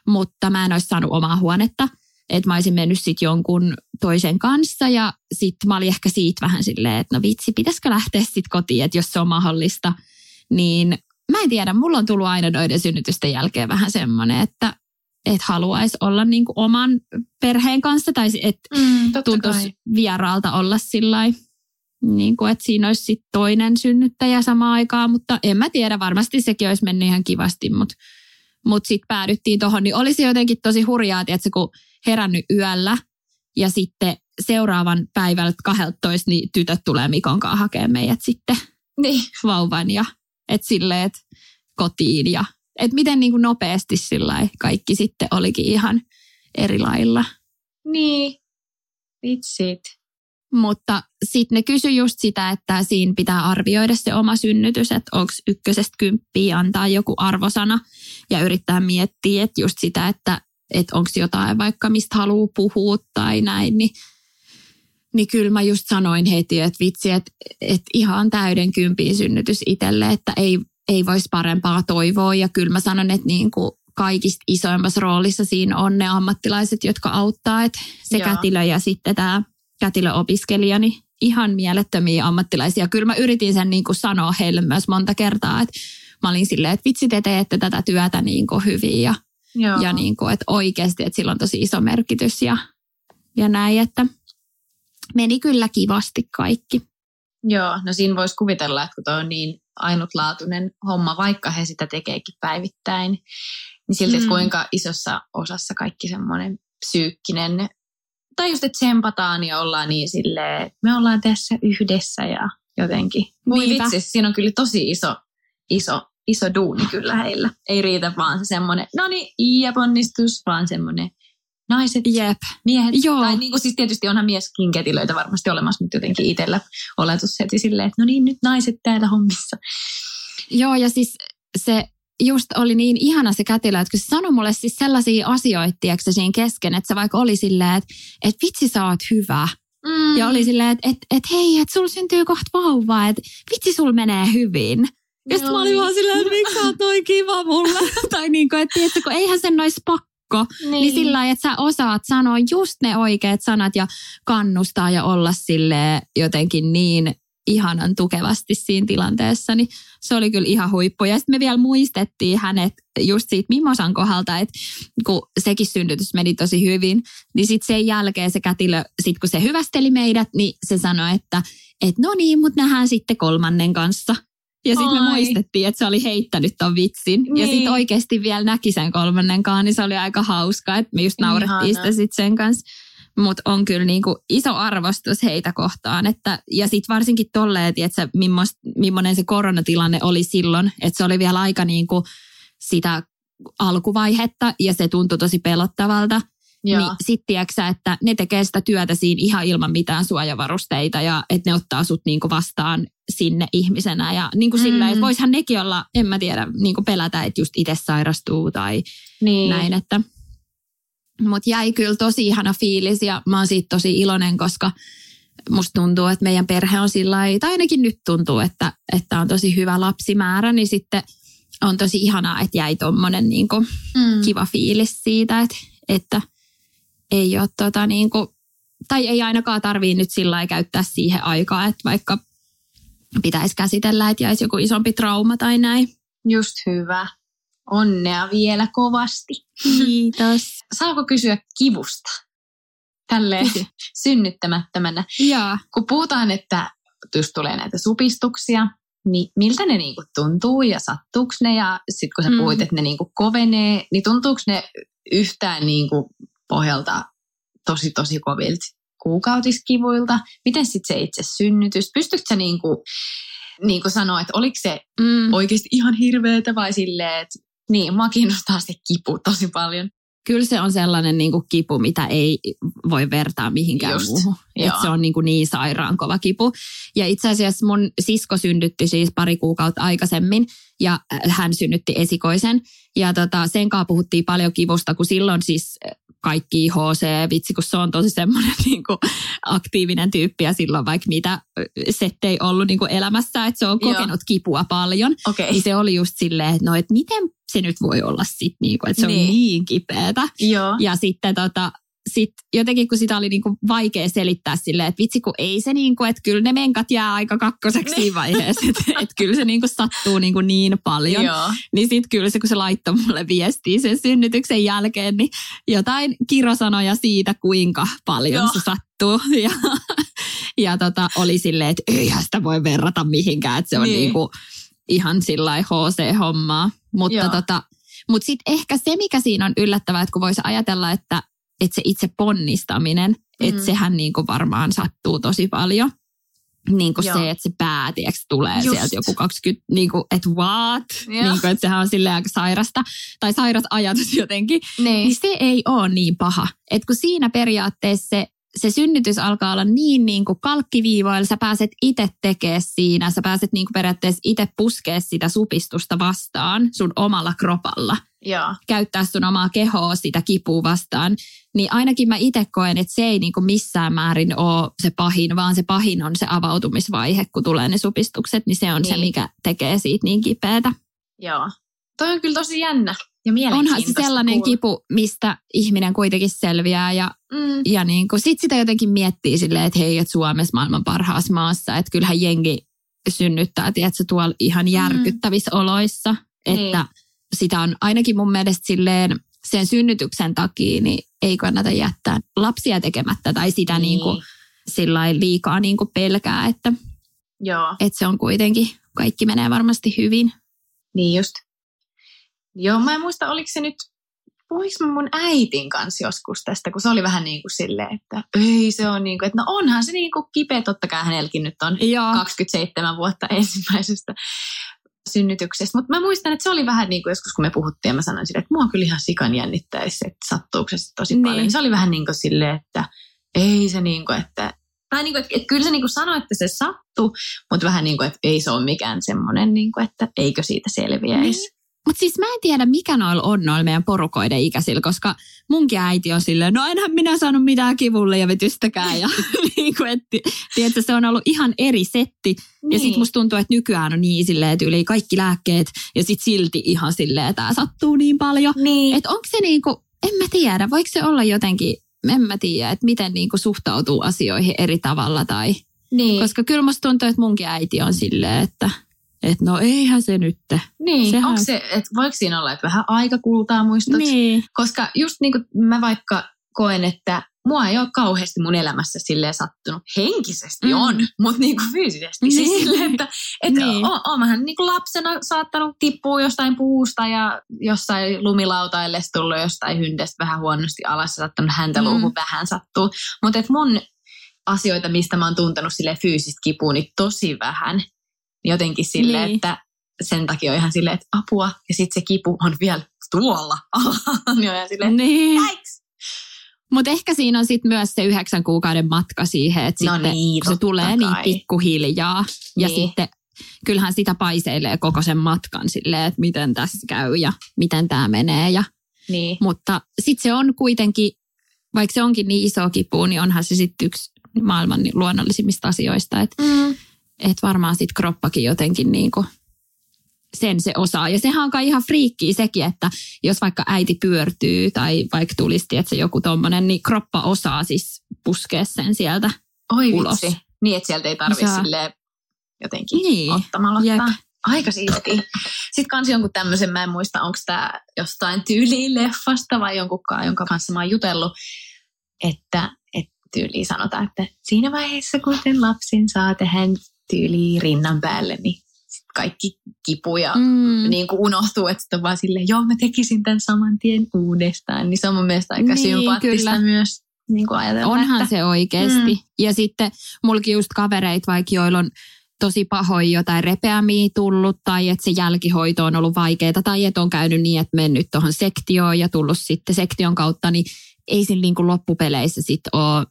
mutta mä en olisi saanut omaa huonetta. Että mä olisin mennyt sitten jonkun toisen kanssa ja sitten mä olin ehkä siitä vähän silleen, että no vitsi, pitäisikö lähteä sitten kotiin, että jos se on mahdollista. Niin mä en tiedä, mulla on tullut aina noiden synnytysten jälkeen vähän semmoinen, että että haluaisi olla niinku oman perheen kanssa tai että Mm, tuntuisi vieraalta olla sillä niin kuin, että siinä olisi sit toinen synnyttäjä samaan aikaan, mutta en mä tiedä, varmasti sekin olisi mennyt ihan kivasti, mutta mut sitten päädyttiin tuohon, niin olisi jotenkin tosi hurjaa, että kun herännyt yöllä ja sitten seuraavan päivältä 12, niin tytöt tulee Mikon kanssa hakemaan meidät sitten Niin. vauvan ja et silleen, et kotiin ja et miten niin kuin nopeasti sillä kaikki sitten olikin ihan eri lailla. Niin. Vitsit. Mutta sitten ne kysyi just sitä, että siinä pitää arvioida se oma synnytys, että onko ykkösestä kymppiä antaa joku arvosana ja yrittää miettiä, että just sitä, että, että onko jotain vaikka mistä haluaa puhua tai näin, niin, niin kyllä mä just sanoin heti, että vitsi, että, että ihan täyden kympin synnytys itselle, että ei, ei voisi parempaa toivoa ja kyllä mä sanon, että niin kuin kaikista isoimmassa roolissa siinä on ne ammattilaiset, jotka auttaa, että se Joo. kätilö ja sitten tämä kätilöopiskelija, niin ihan mielettömiä ammattilaisia. Kyllä mä yritin sen niin kuin sanoa heille myös monta kertaa, että mä olin silleen, että vitsi te teette tätä työtä niin kuin hyvin ja, Joo. ja niin kuin, että oikeasti, että sillä on tosi iso merkitys ja, ja näin, että meni kyllä kivasti kaikki. Joo, no siinä voisi kuvitella, että kun toi on niin ainutlaatuinen homma, vaikka he sitä tekeekin päivittäin, niin silti, Mm. kuinka isossa osassa kaikki semmoinen psyykkinen, tai just, että tsempataan ja ollaan niin silleen, että me ollaan tässä yhdessä ja jotenkin. Voi Niinpä. vitsi, siinä on kyllä tosi iso, iso, iso duuni kyllä heillä. Ei riitä vaan se semmoinen, no niin, ja ponnistus, vaan semmoinen naiset, Jep. miehet. Joo. Tai niin kuin siis tietysti onhan mieskin ketilöitä varmasti olemassa, mutta jotenkin itsellä oletus heti silleen, että no niin, nyt naiset täällä hommissa. Joo, ja siis se just oli niin ihana se kätilö, että kun se sanoi mulle siis sellaisia asioita, tiedätkö, siinä kesken, että se vaikka oli silleen, että, että vitsi sä oot hyvä. Mm. Ja oli silleen, että, että, että hei, että sulla syntyy kohta vauva, että vitsi sul menee hyvin. Ja sitten mä olin vaan silleen, että miksi sä noin kiva mulle? tai niin kuin, että tiedätkö, kun eihän sen nois pakko. Niin. niin sillä lailla, että sä osaat sanoa just ne oikeat sanat ja kannustaa ja olla sille jotenkin niin ihanan tukevasti siinä tilanteessa, niin se oli kyllä ihan huippu. Ja sitten me vielä muistettiin hänet just siitä Mimosan kohdalta, että kun sekin synnytys meni tosi hyvin, niin sitten sen jälkeen se kätilö, sit kun se hyvästeli meidät, niin se sanoi, että et no niin, mutta nähdään sitten kolmannen kanssa. Ja sitten me muistettiin, että se oli heittänyt ton vitsin. Niin. Ja sitten oikeasti vielä näki sen kolmannenkaan, niin se oli aika hauska, että me just naurettiin sitä sitten sen kanssa. Mutta on kyllä niinku iso arvostus heitä kohtaan. Että, ja sitten varsinkin tolleen, että millainen se koronatilanne oli silloin. Että se oli vielä aika niinku sitä alkuvaihetta ja se tuntui tosi pelottavalta. Joo. Niin sit tiedätkö että ne tekee sitä työtä siinä ihan ilman mitään suojavarusteita ja että ne ottaa sut niinku vastaan sinne ihmisenä. Ja niinku mm. sillä, että voishan nekin olla, en mä tiedä, niinku pelätä, että just itse sairastuu tai niin. näin. Että mutta jäi kyllä tosi ihana fiilis ja mä oon siitä tosi iloinen, koska musta tuntuu, että meidän perhe on sillä tai ainakin nyt tuntuu, että, että on tosi hyvä lapsimäärä, niin sitten on tosi ihanaa, että jäi tommonen niin mm. kiva fiilis siitä, että, että ei ole tota niin kuin, tai ei ainakaan tarvii nyt sillä käyttää siihen aikaa, että vaikka pitäisi käsitellä, että jäisi joku isompi trauma tai näin. Just hyvä. Onnea vielä kovasti. Kiitos. Saako kysyä kivusta? Tälleen synnyttämättömänä. Ja. Kun puhutaan, että jos tulee näitä supistuksia, niin miltä ne niinku tuntuu ja sattuuko ne? Ja sitten kun sä mm. puhuit, että ne niinku kovenee, niin tuntuuko ne yhtään niinku pohjalta tosi tosi kovilta kuukautiskivuilta? Miten sitten se itse synnytys? Pystytkö sä niinku, niinku sanoa, että oliko se mm. oikeasti ihan hirveetä vai silleen, että niin, mua kiinnostaa se kipu tosi paljon. Kyllä se on sellainen niin kuin kipu, mitä ei voi vertaa mihinkään Just, muuhun. Et se on niin, kuin niin sairaan kova kipu. Ja itse asiassa mun sisko synnytti siis pari kuukautta aikaisemmin ja hän synnytti esikoisen. Ja tota, sen kanssa puhuttiin paljon kivusta, kun silloin siis kaikki HC, vitsi kun se on tosi semmoinen niin kuin aktiivinen tyyppi ja silloin vaikka mitä settei ollut niin kuin elämässä, että se on kokenut Joo. kipua paljon. Okay. Niin se oli just silleen, että no, että miten se nyt voi olla sitten, niin kuin, että se niin. on niin kipeätä. Joo. Ja sitten tota, sitten jotenkin kun sitä oli niinku vaikea selittää silleen, että vitsi kun ei se niinku, että kyllä ne menkat jää aika kakkoseksi siinä vaiheessa, että et kyllä se niinku sattuu niinku niin paljon. Joo. Niin sitten kyllä se, kun se laittoi mulle viestiä sen synnytyksen jälkeen, niin jotain kirosanoja siitä, kuinka paljon Joo. se sattuu. Ja, ja tota, oli silleen, että eihän sitä voi verrata mihinkään, että se on niin. niinku ihan sillä HC-hommaa. Mutta tota, mutta sitten ehkä se, mikä siinä on yllättävää, että kun voisi ajatella, että että se itse ponnistaminen, mm-hmm. että sehän niin kuin varmaan sattuu tosi paljon. Niin kuin se, että se pää tiiäks, tulee Just. sieltä joku 20, niin kuin, että what? Niin kuin, että sehän on silleen aika sairasta. Tai sairas ajatus jotenkin. Niin, niin se ei ole niin paha. Että kun siinä periaatteessa se se synnytys alkaa olla niin, niin kuin kalkkiviivoilla, sä pääset itse tekemään siinä, sä pääset niin kuin periaatteessa itse puskea sitä supistusta vastaan sun omalla kropalla. Joo. Käyttää sun omaa kehoa sitä kipua vastaan. Niin ainakin mä itse koen, että se ei niin kuin missään määrin ole se pahin, vaan se pahin on se avautumisvaihe, kun tulee ne supistukset, niin se on niin. se, mikä tekee siitä niin kipeätä. Joo. Toi on kyllä tosi jännä ja Onhan se sellainen kuulla. kipu, mistä ihminen kuitenkin selviää ja, mm. ja niin kuin, sit sitä jotenkin miettii silleen, että hei, että Suomessa maailman parhaassa maassa, että kyllähän jengi synnyttää, tiedätkö, tuolla ihan mm. järkyttävissä mm. oloissa, että niin. Sitä on ainakin mun mielestä silleen sen synnytyksen takia, niin ei kannata jättää lapsia tekemättä tai sitä niin. Niin kuin, sillä liikaa niin kuin pelkää, että, Joo. että se on kuitenkin, kaikki menee varmasti hyvin. Niin just. Joo, mä en muista, oliko se nyt, puhuinko mä mun äitin kanssa joskus tästä, kun se oli vähän niin kuin silleen, että ei se on niin kuin, että no onhan se niin kuin kipeä, totta kai hänelläkin nyt on Joo. 27 vuotta ensimmäisestä synnytyksestä. Mutta mä muistan, että se oli vähän niin kuin joskus, kun me puhuttiin ja mä sanoin sille, että mua kyllä ihan sikan jännittäisi, että sattuuko se tosi niin. paljon. Se oli vähän niin kuin silleen, että ei se niin kuin, että tai niin kuin, että, että kyllä se niin kuin sanoi, että se sattuu, mutta vähän niin kuin, että ei se ole mikään semmoinen, niin kuin, että eikö siitä selviäisi. Niin. Mutta siis mä en tiedä, mikä noilla on noilla meidän porukoiden ikäisillä, koska munkin äiti on silleen, no enhän minä saanut mitään kivulle ja vetystäkään. Ja niin kuin, että, tiedätkö, se on ollut ihan eri setti. Niin. Ja sitten Niin. musta tuntuu, että nykyään on niin silleen, että yli kaikki lääkkeet ja sitten silti ihan silleen, että tämä sattuu niin paljon. Niin. Että onko se niinku, en mä tiedä, voiko se olla jotenkin, en mä tiedä, että miten niinku suhtautuu asioihin eri tavalla tai... niin. Koska kyllä musta tuntuu, että munkin äiti on silleen, että, että no eihän se nyt. niin. sehän- Onko se, että voiko siinä olla, että vähän aika kultaa muistot? Niin. Koska just niin kuin mä vaikka koen, että mua ei ole kauheasti mun elämässä silleen sattunut. Henkisesti Mm. on, mutta niin kuin fyysisesti. Siis Niin. silleen, että, että Niin. niin. oon mähän niin kuin lapsena saattanut tippua jostain puusta ja jossain lumilautaillessa tullut jostain hyndestä vähän huonosti alas ja saattanut häntä Mm. luuhun vähän sattuu. Mutta että mun asioita, mistä mä oon tuntenut sille fyysistä kipua, niin tosi vähän. Jotenkin silleen, Niin. että sen takia on ihan silleen, että apua. Ja sitten se kipu on vielä tuolla. Niin on ihan silleen, niin. Mutta ehkä siinä on sitten myös se yhdeksän kuukauden matka siihen, että No sitten, niin, kun se tulee niin kai. pikkuhiljaa. Ja Niin. sitten kyllähän sitä paiseilee koko sen matkan silleen, että miten tässä käy ja miten tämä menee. Ja, Niin. mutta sitten se on kuitenkin, vaikka se onkin niin iso kipu, niin onhan se sitten yksi maailman luonnollisimmista asioista. Että Mm. Et varmaan sitten kroppakin jotenkin niinku sen se osaa. Ja sehän on kai ihan friikkiä sekin, että jos vaikka äiti pyörtyy tai vaikka tulisi, että se joku tommonen, niin kroppa osaa siis puskea sen sieltä. Oi Ulos. vitsi. Niin, että sieltä ei tarvitse Saa. silleen jotenkin Niin. ottamalla Jep. ottaa. Aika siistiä. Sitten kans jonkun tämmöisen, mä en muista, onko tämä jostain tyyliin leffasta vai jonkunkaan, jonka kanssa mä oon jutellut, että, että tyyliin sanotaan, että siinä vaiheessa, kun sen lapsen saa tähän tyyliin rinnan päälle, niin kaikki kipu ja Mm. niin kuin unohtuu, että sitten on vaan silleen, joo mä tekisin tämän saman tien uudestaan. Niin se on mun mielestä aika Niin, sympaattista kyllä. myös niin kuin ajatella, Onhan että, se oikeasti. Mm. Ja sitten mulki just kavereit, vaikka joilla on tosi pahoin jotain repeämiä tullut tai että se jälkihoito on ollut vaikeaa tai että on käynyt niin, että mennyt tuohon sektioon ja tullut sitten sektion kautta, niin ei siinä niin kuin loppupeleissä sitten ole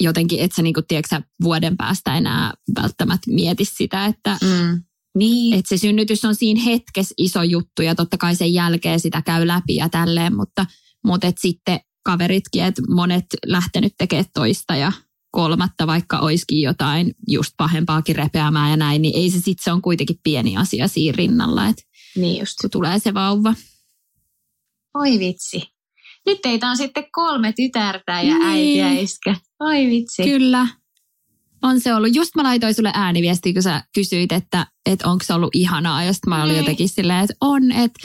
jotenkin, että sä niin kuin, tiedätkö, sä vuoden päästä enää välttämättä mieti sitä, että Mm. Niin. että se synnytys on siinä hetkessä iso juttu ja totta kai sen jälkeen sitä käy läpi ja tälleen, mutta, mutta et sitten kaveritkin, että monet lähtenyt tekemään toista ja kolmatta, vaikka olisikin jotain just pahempaakin repeämää ja näin, niin ei se sitten, se on kuitenkin pieni asia siinä rinnalla, että niin just. kun tulee se vauva. Oi vitsi. Nyt teitä on sitten kolme tytärtä ja Niin. äiti ja iskä. Oi vitsi. Kyllä. On se ollut. Just mä laitoin sulle ääniviesti, kun sä kysyit, että, että onko se ollut ihanaa. Ja sitten mä olin Niin. jotenkin silleen, että on. Että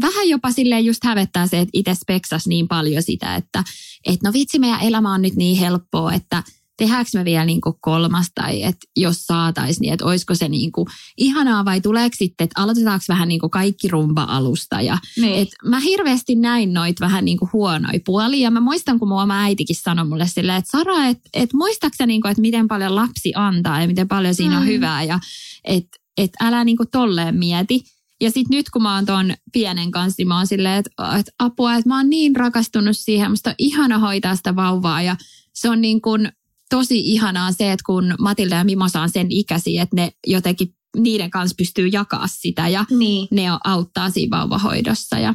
vähän jopa silleen just hävettää se, että itse speksas niin paljon sitä, että, että no vitsi, meidän elämä on nyt niin helppoa, että tehdäänkö me vielä niin kuin kolmas tai että jos saataisiin, niin että olisiko se niin kuin ihanaa vai tuleeko sitten, että aloitetaanko vähän niin kuin kaikki rumba alusta ja niin. et mä hirveästi näin noit vähän niinku huonoja puolia. Ja mä muistan, kun mun oma äitikin sanoi mulle silleen, että Sara, että et muistaaksä niinku, että miten paljon lapsi antaa ja miten paljon siinä on Mm. hyvää. Ja että et älä niinku tolleen mieti. Ja sitten nyt kun mä oon ton pienen kanssa, niin mä oon silleen, että et apua, että mä oon niin rakastunut siihen. Musta on ihana hoitaa sitä vauvaa ja se on niin kuin tosi ihanaa se, että kun Matilda ja Mimosa on sen ikäisiä, että ne jotenkin niiden kanssa pystyy jakaa sitä ja niin. ne auttaa siinä vauvahoidossa ja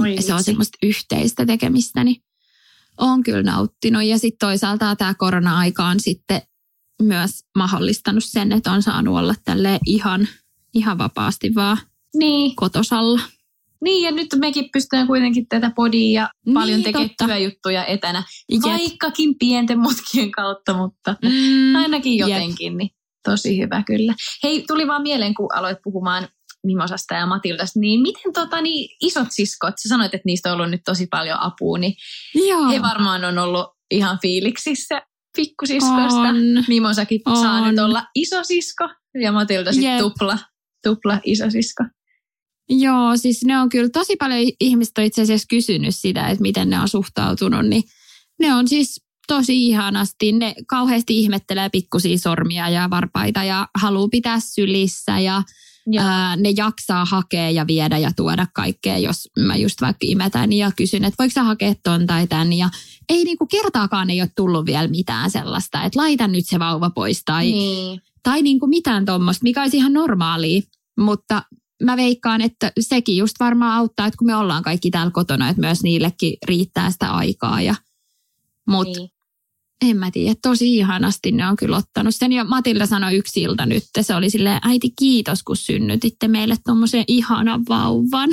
Oi se on semmoista yhteistä tekemistä, niin on kyllä nauttinut. Ja sitten toisaalta tämä korona-aika on sitten myös mahdollistanut sen, että on saanut olla tälle ihan, ihan vapaasti vaan Niin. kotosalla. Niin, ja nyt mekin pystytään kuitenkin tätä podia ja paljon Niin, tekemään totta. työjuttuja etänä. Jep. Vaikkakin pienten mutkien kautta, mutta Mm, ainakin jep. jotenkin, niin tosi hyvä kyllä. Hei, tuli vaan mieleen, kun aloit puhumaan Mimosasta ja Matildasta, niin miten tota, niin isot siskot, sä sanoit, että niistä on ollut nyt tosi paljon apua, niin Joo, he varmaan on ollut ihan fiiliksissä pikkusiskosta. on. Mimosakin saa On. nyt olla isosisko ja Matilda sitten tupla, tupla isosisko. Joo, siis ne on kyllä tosi paljon ihmistä itse asiassa kysynyt sitä, että miten ne on suhtautunut, niin ne on siis tosi ihanasti. Ne kauheasti ihmettelee pikkusia sormia ja varpaita ja haluaa pitää sylissä ja Joo. ää, ne jaksaa hakea ja viedä ja tuoda kaikkea, jos mä just vaikka imetän ja kysyn, että voiko sä hakea ton tai tän ja ei niinku kertaakaan ei ole tullut vielä mitään sellaista, että laita nyt se vauva pois tai niin. tai niin kuin mitään tuommoista, mikä olisi ihan normaalia. Mutta mä veikkaan, että sekin just varmaan auttaa, että kun me ollaan kaikki täällä kotona, että myös niillekin riittää sitä aikaa. Ja, mutta niin. en mä tiedä, tosi ihanasti ne on kyllä ottanut sen. Ja Matilda sanoi yksi ilta nyt, se oli silleen, äiti kiitos kun synnytitte meille tuommoisen ihanan vauvan.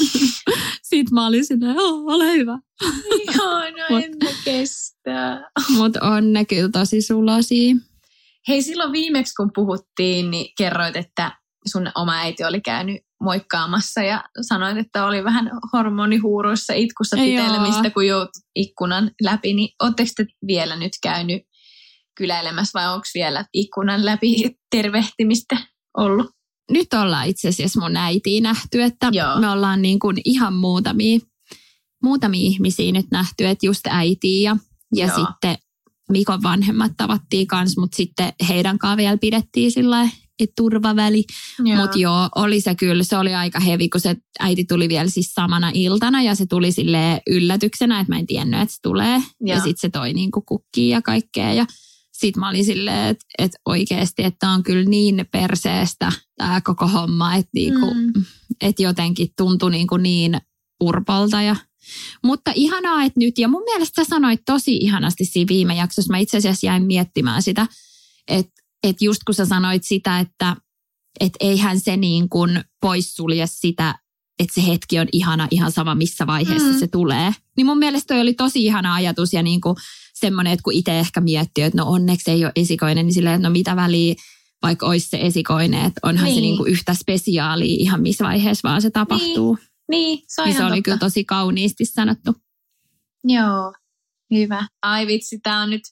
Sitten mä olin silleen, ole hyvä. Ihana, en mä kestä. Mutta on ne kyllä tosi sulasia. Hei, silloin viimeksi kun puhuttiin, niin kerroit, että sun oma äiti oli käynyt moikkaamassa ja sanoit, että oli vähän hormonihuuruissa itkussa pitelemistä, kun joutui ikkunan läpi. Niin ootteko te vielä nyt käynyt kyläilemässä vai onko vielä ikkunan läpi tervehtimistä ollut? Nyt ollaan itse asiassa mun äitiin nähty, että Joo. me ollaan niin kuin ihan muutamia, muutamia ihmisiä nyt nähty, että just äitiä ja, ja sitten Mikon vanhemmat tavattiin kanssa, mutta sitten heidän kanssa vielä pidettiin sillä turvaväli. Mutta joo, oli se kyllä, se oli aika hevi, kun se äiti tuli vielä siis samana iltana ja se tuli sille yllätyksenä, että mä en tiennyt, että se tulee. Joo. Ja sitten se toi niinku kukkia ja kaikkea ja sitten mä olin silleen, että, että oikeasti, että on kyllä niin perseestä tämä koko homma, että, niinku, mm. että jotenkin tuntui niinku niin urpolta ja mutta ihanaa, että nyt, ja mun mielestä sä sanoit tosi ihanasti siinä viime jaksossa, mä itse asiassa jäin miettimään sitä, että, että just kun sä sanoit sitä, että, että eihän se niin kuin poissulje sitä, että se hetki on ihana ihan sama missä vaiheessa mm. se tulee. Niin mun mielestä toi oli tosi ihana ajatus ja niin kuin semmoinen, että kun itse ehkä miettii, että no onneksi ei ole esikoinen, niin silleen, että no mitä väliä, vaikka olisi se esikoinen, että onhan niin. se niin kuin yhtä spesiaalia ihan missä vaiheessa vaan se tapahtuu. Niin. Niin, se, niin se oli totta. kyllä tosi kauniisti sanottu. Joo, hyvä. Ai vitsi, tämä on nyt,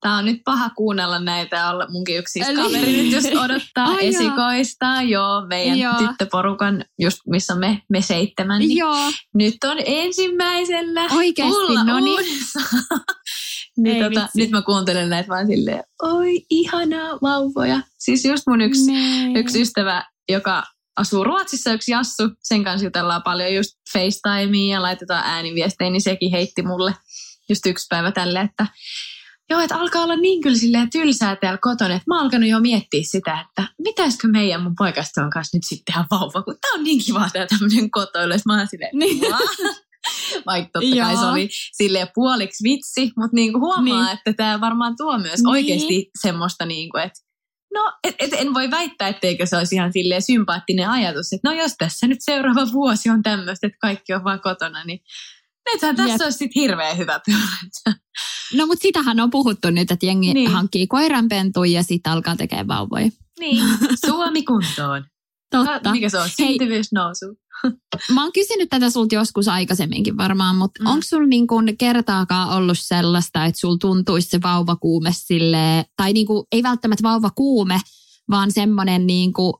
tää on nyt paha kuunnella näitä olla munkin yksi siis kaveri nyt just odottaa Ai esikoista. Joo, joo meidän joo. tyttöporukan, just missä me, me seitsemän. Niin joo. Nyt on ensimmäisellä. Oikeasti, no niin. niin tota, nyt mä kuuntelen näitä vaan silleen, oi ihanaa vauvoja. Siis just mun yksi, yksi ystävä, joka asuu Ruotsissa yksi Jassu, sen kanssa jutellaan paljon just FaceTimea ja laitetaan ääniviestejä, niin sekin heitti mulle just yksi päivä tälle, että joo, että alkaa olla niin kyllä silleen tylsää täällä kotona, että mä oon alkanut jo miettiä sitä, että mitäisikö meidän mun on kanssa nyt sitten tehdä vauva, kun tää on niin kiva tää tämmöinen kotoilu, että mä oon silleen, niin. Vaikka totta kai se oli silleen puoliksi vitsi, mutta niinku huomaa, niin. että tämä varmaan tuo myös niin. oikeasti semmoista, niinku, että No, et, et, en voi väittää, etteikö se olisi ihan silleen sympaattinen ajatus, että no jos tässä nyt seuraava vuosi on tämmöistä, että kaikki on vaan kotona, niin nythän tässä Jep. olisi sitten hirveän hyvä pyörä. No, mutta sitähän on puhuttu nyt, että jengi niin. hankkii koiranpentuja ja sitten alkaa tekemään vauvoja. Niin, Suomi kuntoon. Totta. Mikä se on? Syntyvyys nousu. Mä oon kysynyt tätä sulta joskus aikaisemminkin varmaan, mutta mm. onko sulla niin kun kertaakaan ollut sellaista, että sulla tuntuisi se vauvakuume sille tai niin kuin, ei välttämättä vauvakuume, vaan semmoinen niin kuin,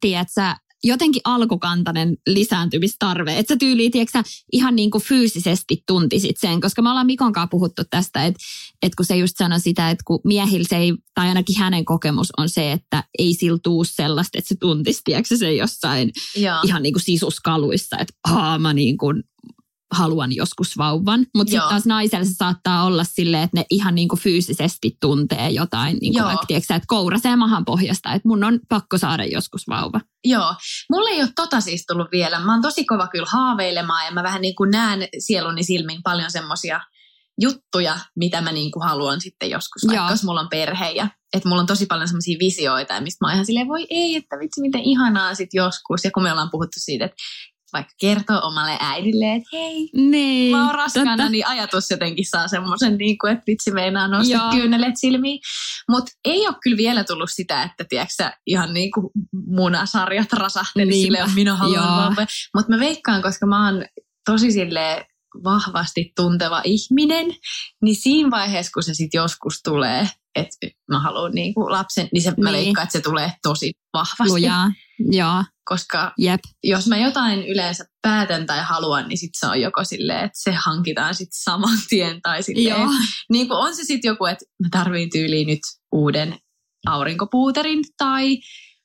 tiedätkö, jotenkin alkukantainen lisääntymistarve. Että sä tyyliin, tiedätkö, ihan niin kuin fyysisesti tuntisit sen, koska me ollaan Mikon kanssa puhuttu tästä, että, että kun se just sanoi sitä, että kun miehillä se ei, tai ainakin hänen kokemus on se, että ei sillä tuu sellaista, että se tuntisi, tiedätkö, se jossain Joo. ihan niin kuin sisuskaluissa, että aah, mä niin kuin haluan joskus vauvan. Mutta sitten taas naisella se saattaa olla silleen, että ne ihan niinku fyysisesti tuntee jotain, niinku vaikka tiedätkö, että kourasee mahan pohjasta, että mun on pakko saada joskus vauva. Joo, mulle ei ole tota siis tullut vielä. Mä oon tosi kova kyllä haaveilemaan ja mä vähän niin kuin näen sieluni silmin paljon semmosia juttuja, mitä mä niin kuin haluan sitten joskus, vaikka Joo. jos mulla on perhe ja että mulla on tosi paljon semmoisia visioita, mistä mä oon ihan silleen, voi ei, että vitsi miten ihanaa sitten joskus. Ja kun me ollaan puhuttu siitä, että vaikka kertoo omalle äidille, että hei, niin, mä oon raskana, totta. niin ajatus jotenkin saa semmoisen, niin kuin, että vitsi meinaa nostaa kyynelet silmiin. Mutta ei ole kyllä vielä tullut sitä, että tiedätkö, ihan niin kuin munasarjat rasahteli niin, silleen, minä haluan Mutta mä veikkaan, koska mä oon tosi silleen vahvasti tunteva ihminen, niin siinä vaiheessa, kun se sitten joskus tulee, että mä haluan niinku lapsen, niin se niin. mä veikkaan, että se tulee tosi vahvasti. Lujaa, joo. Koska Jep. jos mä jotain yleensä päätän tai haluan, niin sit se on joko silleen, että se hankitaan sitten saman tien. Tai silleen, joo. niin kuin on se sitten joku, että mä tarviin tyyliin nyt uuden aurinkopuuterin tai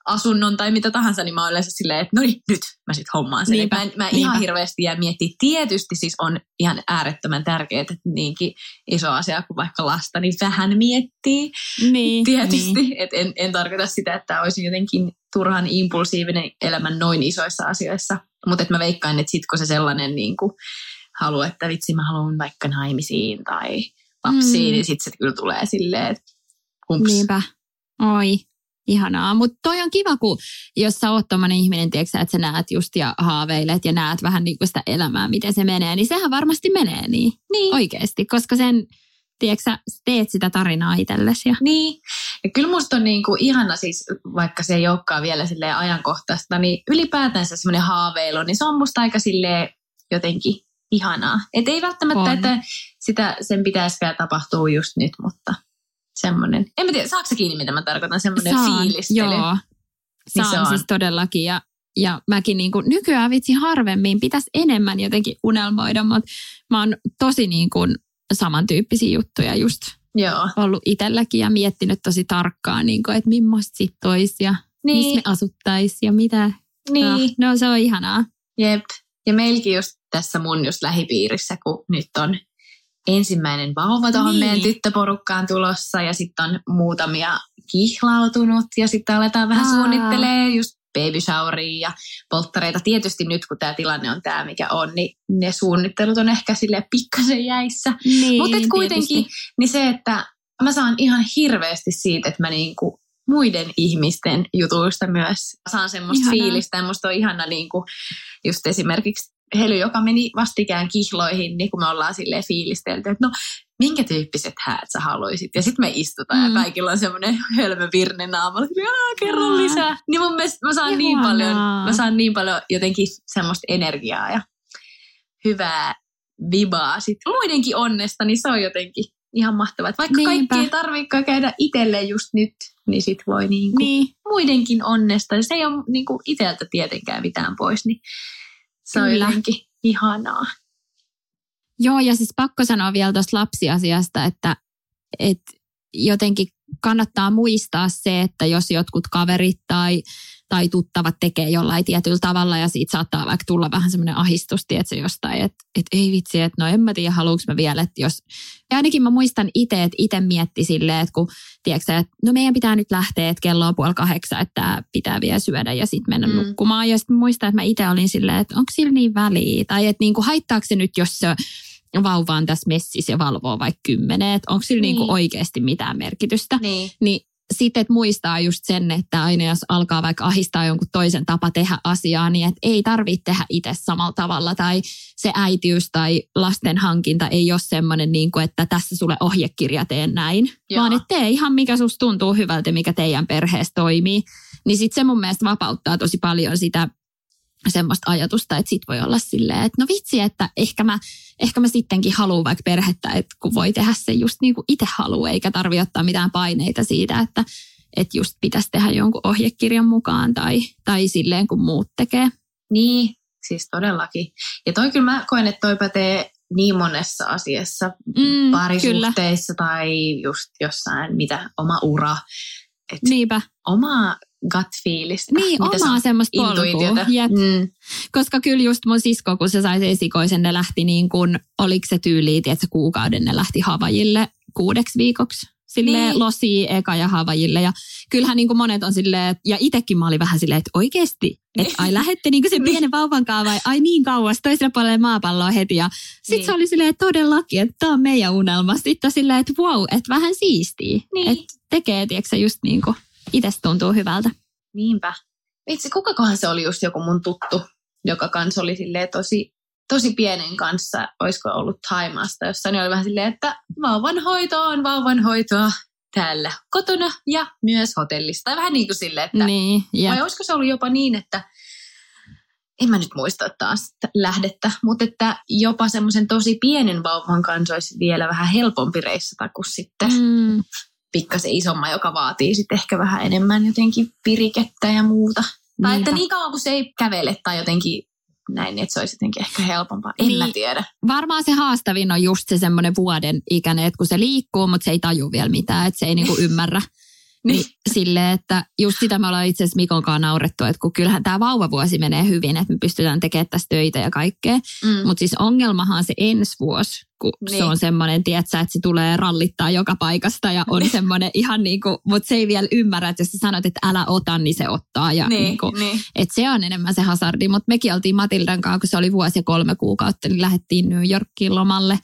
asunnon tai mitä tahansa, niin mä oon yleensä silleen, että no niin, nyt mä sit hommaan sen. Niinpä, mä, mä ihan hirveästi jää miettiä. Tietysti siis on ihan äärettömän tärkeää, että niinkin iso asia kuin vaikka lasta, niin vähän miettii. Niin, Tietysti, niin. että en, en tarkoita sitä, että olisi jotenkin turhan impulsiivinen elämän noin isoissa asioissa. Mutta mä veikkaan, että sit kun se sellainen niin kuin, halu, että vitsi mä haluan vaikka naimisiin tai lapsiin, mm. niin sitten se kyllä tulee silleen, että humps. Niinpä. Oi, ihanaa. Mutta toi on kiva, kun jos sä oot tommonen ihminen, tiiäksä, että sä näet just ja haaveilet ja näet vähän niin kuin sitä elämää, miten se menee, niin sehän varmasti menee niin, Niin. oikeasti, koska sen, tiiäksä, teet sitä tarinaa itsellesi. Ja... Niin, ja kyllä musta on niinku ihana siis, vaikka se ei olekaan vielä silleen ajankohtaista, niin ylipäätänsä semmoinen haaveilu, niin se on musta aika silleen jotenkin ihanaa. Et ei välttämättä, On. että sitä, sen pitäisikään tapahtua just nyt, mutta semmoinen. En mä tiedä, saako se kiinni, mitä mä tarkoitan, semmoinen fiilistely. Joo, Niin saan se on. siis todellakin. Ja, ja mäkin niin kuin, nykyään vitsi harvemmin pitäisi enemmän jotenkin unelmoida, mutta mä oon tosi niin kuin, samantyyppisiä juttuja just Joo. ollut itselläkin ja miettinyt tosi tarkkaan, niin kuin, että millaista sit olisi ja niin. missä me asuttaisiin ja mitä. niin. Ah, no se on ihanaa. Jep. Ja meilläkin just tässä mun just lähipiirissä, kun nyt on ensimmäinen vauva tuohon Niin. meidän tyttöporukkaan tulossa ja sitten on muutamia kihlautunut ja sitten aletaan vähän Aa. suunnittelee just baby showeria ja polttareita. Tietysti nyt kun tämä tilanne on tämä mikä on, niin ne suunnittelut on ehkä sille pikkasen jäissä. Niin, Mutta kuitenkin tietysti. niin se, että mä saan ihan hirveästi siitä, että mä niinku muiden ihmisten jutuista myös saan semmoista Ihanaa. fiilistä. Ja musta on ihana niinku just esimerkiksi Hely, joka meni vastikään kihloihin, niin kun me ollaan silleen fiilistelty, että no minkä tyyppiset häät sä haluaisit? Ja sitten me istutaan Mm. ja kaikilla on semmoinen hölmö virne naamalla, että "Aa, kerro lisää. Niin mun mielestä mä saan, niin paljon, mä saan niin paljon jotenkin semmoista energiaa ja hyvää vibaa sit muidenkin onnesta, niin se on jotenkin ihan mahtavaa. Vaikka Niinpä. kaikki ei tarvitsekaan käydä itselle just nyt, niin sit voi niinku Niin, muidenkin onnesta. Se ei ole niinku itseltä tietenkään mitään pois, niin se on Kyllä. jotenkin ihanaa. Joo, ja siis pakko sanoa vielä tuosta lapsiasiasta, että, että jotenkin kannattaa muistaa se, että jos jotkut kaverit tai, tai tuttavat tekee jollain tietyllä tavalla ja siitä saattaa vaikka tulla vähän semmoinen ahistus, tiedätkö, jostain, että, että ei vitsi, että no en mä tiedä, haluanko mä vielä, että jos... Ja ainakin mä muistan itse, että itse mietti silleen, että kun, tiedätkö, että no meidän pitää nyt lähteä, että kello on puoli kahdeksan, että tää pitää vielä syödä ja sitten mennä Mm. nukkumaan. Ja sitten muistan, että mä itse olin silleen, että onko sillä niin väliä, tai että niinku, haittaako se nyt, jos se vauva on tässä messissä ja valvoo vaikka kymmenen, että onko sillä niin. Niin. niinku oikeasti mitään merkitystä. Niin. Niin sitten, että muistaa just sen, että aina jos alkaa vaikka ahistaa jonkun toisen tapa tehdä asiaa, niin että ei tarvitse tehdä itse samalla tavalla. Tai se äitiys tai lasten hankinta ei ole semmoinen, niin kuin, että tässä sulle ohjekirja teen näin. Joo. Vaan että tee ihan mikä susta tuntuu hyvältä, mikä teidän perheessä toimii. Niin sitten se mun mielestä vapauttaa tosi paljon sitä semmoista ajatusta, että sit voi olla silleen, että no vitsi, että ehkä mä, ehkä mä sittenkin haluan vaikka perhettä, että kun voi tehdä se just niin kuin itse haluaa, eikä tarvi ottaa mitään paineita siitä, että, että just pitäisi tehdä jonkun ohjekirjan mukaan tai, tai silleen, kun muut tekee. Niin, siis todellakin. Ja toi kyllä mä koen, että toi pätee niin monessa asiassa, Mm, parisuhteissa tai just jossain, mitä oma ura, Niinpä. omaa gut-fiilistä. Niin, omaa semmoista polkua. Jep. Mm. Koska kyllä just mun sisko, kun se sai se esikoisen, ne lähti niin kuin, oliko se tyyli, että kuukauden ne lähti Havajille kuudeksi viikoksi. Silleen Niin. losi eka ja Havajille. Ja kyllähän niin kuin monet on silleen, että- ja itekin mä olin vähän silleen, että oikeasti, että ai lähette niin kuin sen pienen vauvan kanssa vai ai niin kauas toiselle puolelle maapalloa heti. Ja sitten Niin. se oli silleen, että todellakin, että tämä on meidän unelma. Sitten silleen, että wow, että vähän siistiä. Niin. Että tekee, tiedätkö just niin kuin itsestä tuntuu hyvältä. Niinpä. Vitsi, kukakohan se oli just joku mun tuttu, joka kans oli silleen tosi, tosi pienen kanssa, olisiko ollut Taimaasta jossain, niin oli vähän silleen, että vauvan hoito on vauvan hoitoa täällä kotona ja myös hotellissa. Tai vähän niin kuin silleen, että Niin, ja vai olisiko se ollut jopa niin, että en mä nyt muista taas lähdettä, mutta että jopa semmoisen tosi pienen vauvan kanssa olisi vielä vähän helpompi reissata kuin sitten mm, pikkasen isomman, joka vaatii sitten ehkä vähän enemmän jotenkin pirikettä ja muuta. Tai että Niinpä. niin kauan kuin se ei kävele tai jotenkin näin, että se olisi jotenkin ehkä helpompaa. En Niin. mä tiedä. varmaan se haastavin on just se semmoinen vuoden ikäinen, että kun se liikkuu, mutta se ei taju vielä mitään, että se ei niinku ymmärrä, Niin. Silleen, että just sitä me ollaan itse asiassa Mikon kanssa naurettu, että kun kyllähän tämä vauvavuosi menee hyvin, että me pystytään tekemään tässä töitä ja kaikkea. Mm. Mutta siis ongelmahan on se ensi vuosi, kun niin. se on semmoinen, tietsä, että se tulee rallittaa joka paikasta ja on semmoinen ihan niin kuin, mutta se ei vielä ymmärrä, että jos sä sanot, että älä ota, niin se ottaa. Ja niin, niin kuin, niin. Että se on enemmän se hasardi, mutta mekin oltiin Matildan kanssa, kun se oli vuosi ja kolme kuukautta, niin lähdettiin New Yorkiin lomalle.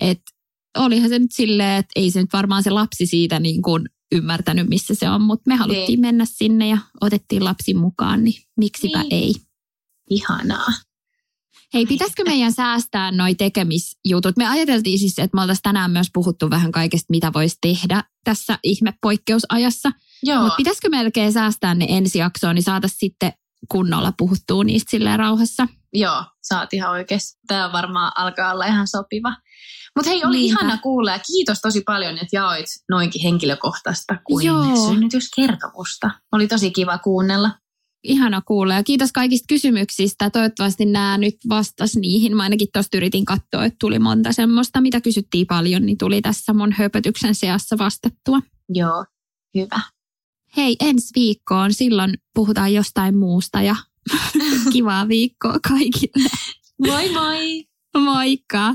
Että olihan se nyt silleen, että ei se nyt varmaan se lapsi siitä niin kuin ymmärtänyt, missä se on, mutta me haluttiin niin. mennä sinne ja otettiin lapsi mukaan, niin miksipä niin. ei. Ihanaa. Hei, pitäisikö meidän säästää noi tekemisjutut? Me ajateltiin siis, että me oltaisiin tänään myös puhuttu vähän kaikesta, mitä voisi tehdä tässä ihmepoikkeusajassa. Mutta pitäisikö melkein säästää ne ensi jaksoon, niin saataisiin sitten kunnolla puhuttua niistä silleen rauhassa? Joo, saat ihan oikeasti. Tämä varmaan alkaa olla ihan sopiva. Mutta hei, oli Niinpä. ihana kuulla ja kiitos tosi paljon, että jaoit noinkin henkilökohtaista kuin Joo. synnytyskertomusta. Oli tosi kiva kuunnella. Ihana kuulla ja kiitos kaikista kysymyksistä. Toivottavasti nämä nyt vastas niihin. Mä ainakin tuosta yritin katsoa, että tuli monta semmoista, mitä kysyttiin paljon, niin tuli tässä mun höpötyksen seassa vastattua. Joo, hyvä. Hei, ensi viikkoon. Silloin puhutaan jostain muusta ja kivaa viikkoa kaikille. Moi moi! Moikka!